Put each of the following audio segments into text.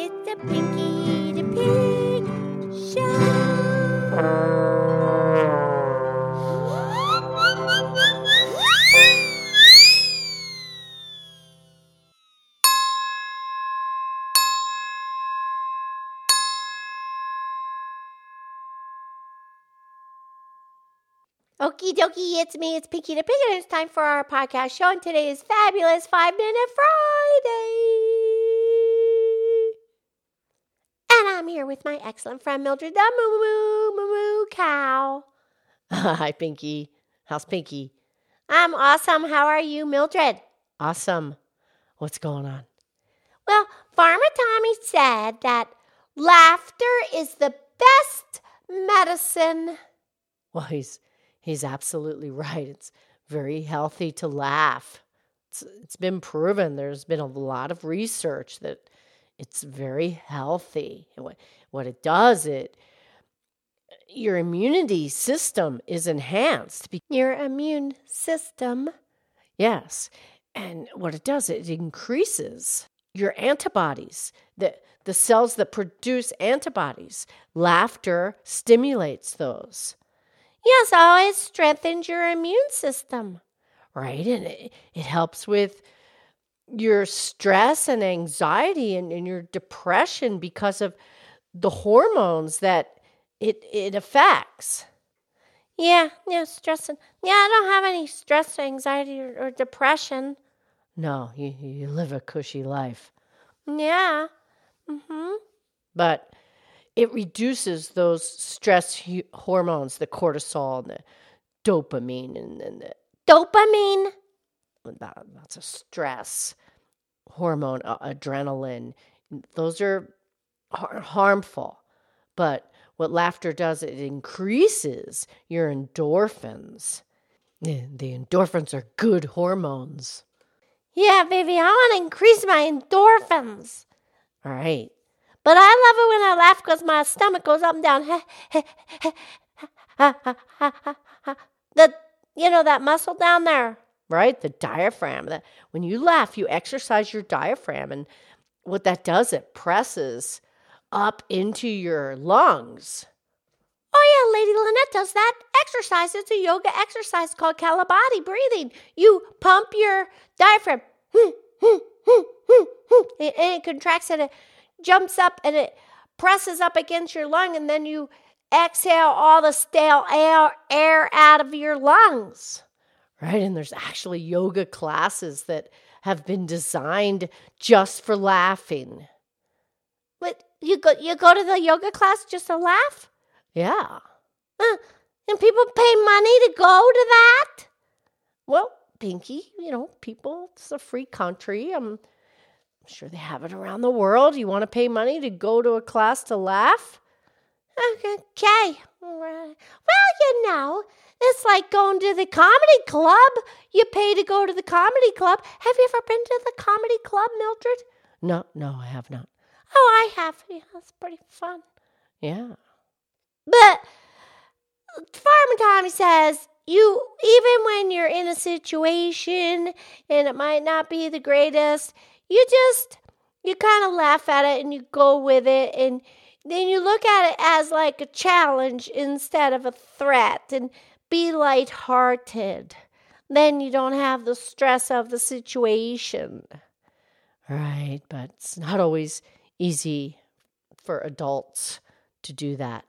It's a Pinky the Pig Show. Okie dokie, it's me, it's Pinky the Pig, and it's time for our podcast show. And today is Fabulous Five Minute Friday. And I'm here with my excellent friend Mildred the Moo Moo Moo Moo Cow. Hi, Pinky. How's Pinky? I'm awesome. How are you, Mildred? Awesome. What's going on? Well, Farmer Tommy said that laughter is the best medicine. Well, he's he's absolutely right. It's very healthy to laugh. It's, it's been proven. There's been a lot of research that it's very healthy. What what it does, it your immunity system is enhanced. Your immune system. Yes. And what it does, it increases your antibodies, the, the cells that produce antibodies. Laughter stimulates those, Yes, it strengthens your immune system. right? And it, it helps with your stress and anxiety and, and your depression because of the hormones that it, it affects. Yeah, yeah, stress. and- Yeah, I don't have any stress, anxiety, or, or depression. No, you, you live a cushy life. Yeah. Mm-hmm. but it reduces those stress hormones, the cortisol and the dopamine, and, and the, Dopamine. That, that's a stress hormone, uh, adrenaline. Those are har- harmful, but what laughter does, it increases your endorphins. The endorphins are good hormones. Yeah, baby, I want to increase my endorphins. All right. But I love it when I laugh because my stomach goes up and down. the, you know, that muscle down there. Right? The diaphragm. That when you laugh, you exercise your diaphragm, and what that does, it presses up into your lungs. Oh, yeah, Lady Lynette does that exercise. It's a yoga exercise called Kalabati breathing. You pump your diaphragm, and and it contracts and it jumps up and it presses up against your lung, and then you exhale all the stale air, air out of your lungs. Right, and there's actually yoga classes that have been designed just for laughing. But you go you go to the yoga class just to laugh? Yeah. Uh, and people pay money to go to that? Well, Pinky, you know, people, it's a free country. I'm sure they have it around the world. You want to pay money to go to a class to laugh? Okay. Well, you know, it's like going to the comedy club. You pay to go to the comedy club. Have you ever been to the comedy club, Mildred? No, no, I have not. Oh, I have. Yeah, it's pretty fun. Yeah. But Farmer Tommy says you even when you're in a situation and it might not be the greatest, you just you kind of laugh at it and you go with it and then you look at it as like a challenge instead of a threat and be lighthearted. Then you don't have the stress of the situation. Right, but it's not always easy for adults to do that.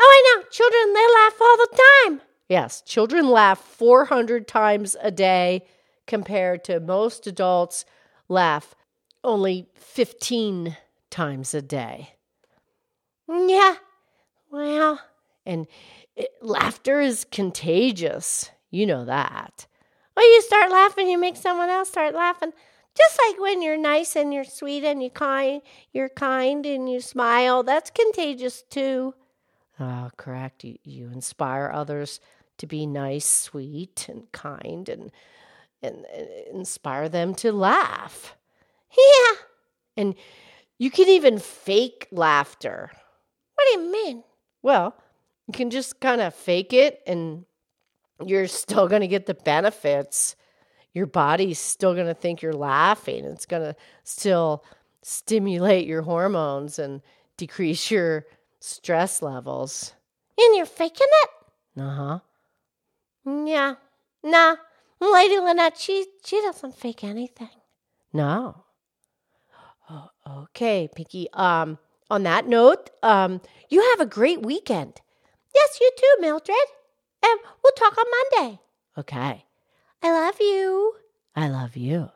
Oh, I know. Children, they laugh all the time. Yes, children laugh 400 times a day compared to most adults laugh only 15 times a day. Yeah. Well, And it, laughter is contagious. You know that. When you start laughing, you make someone else start laughing. Just like when you're nice and you're sweet and you kind, you're kind and you smile. That's contagious too. Oh, correct. You, you inspire others to be nice, sweet, and kind, and, and, and inspire them to laugh. Yeah. And you can even fake laughter. What do you mean? Well, you can just kind of fake it and you're still going to get the benefits. Your body's still going to think you're laughing. It's going to still stimulate your hormones and decrease your stress levels. And you're faking it? Uh huh. Yeah. Nah. Lady Lynette, she she doesn't fake anything. No. Oh, okay, Pinky. Um, on that note, um, you have a great weekend. Yes, you too, Mildred. And we'll talk on Monday. Okay. I love you. I love you.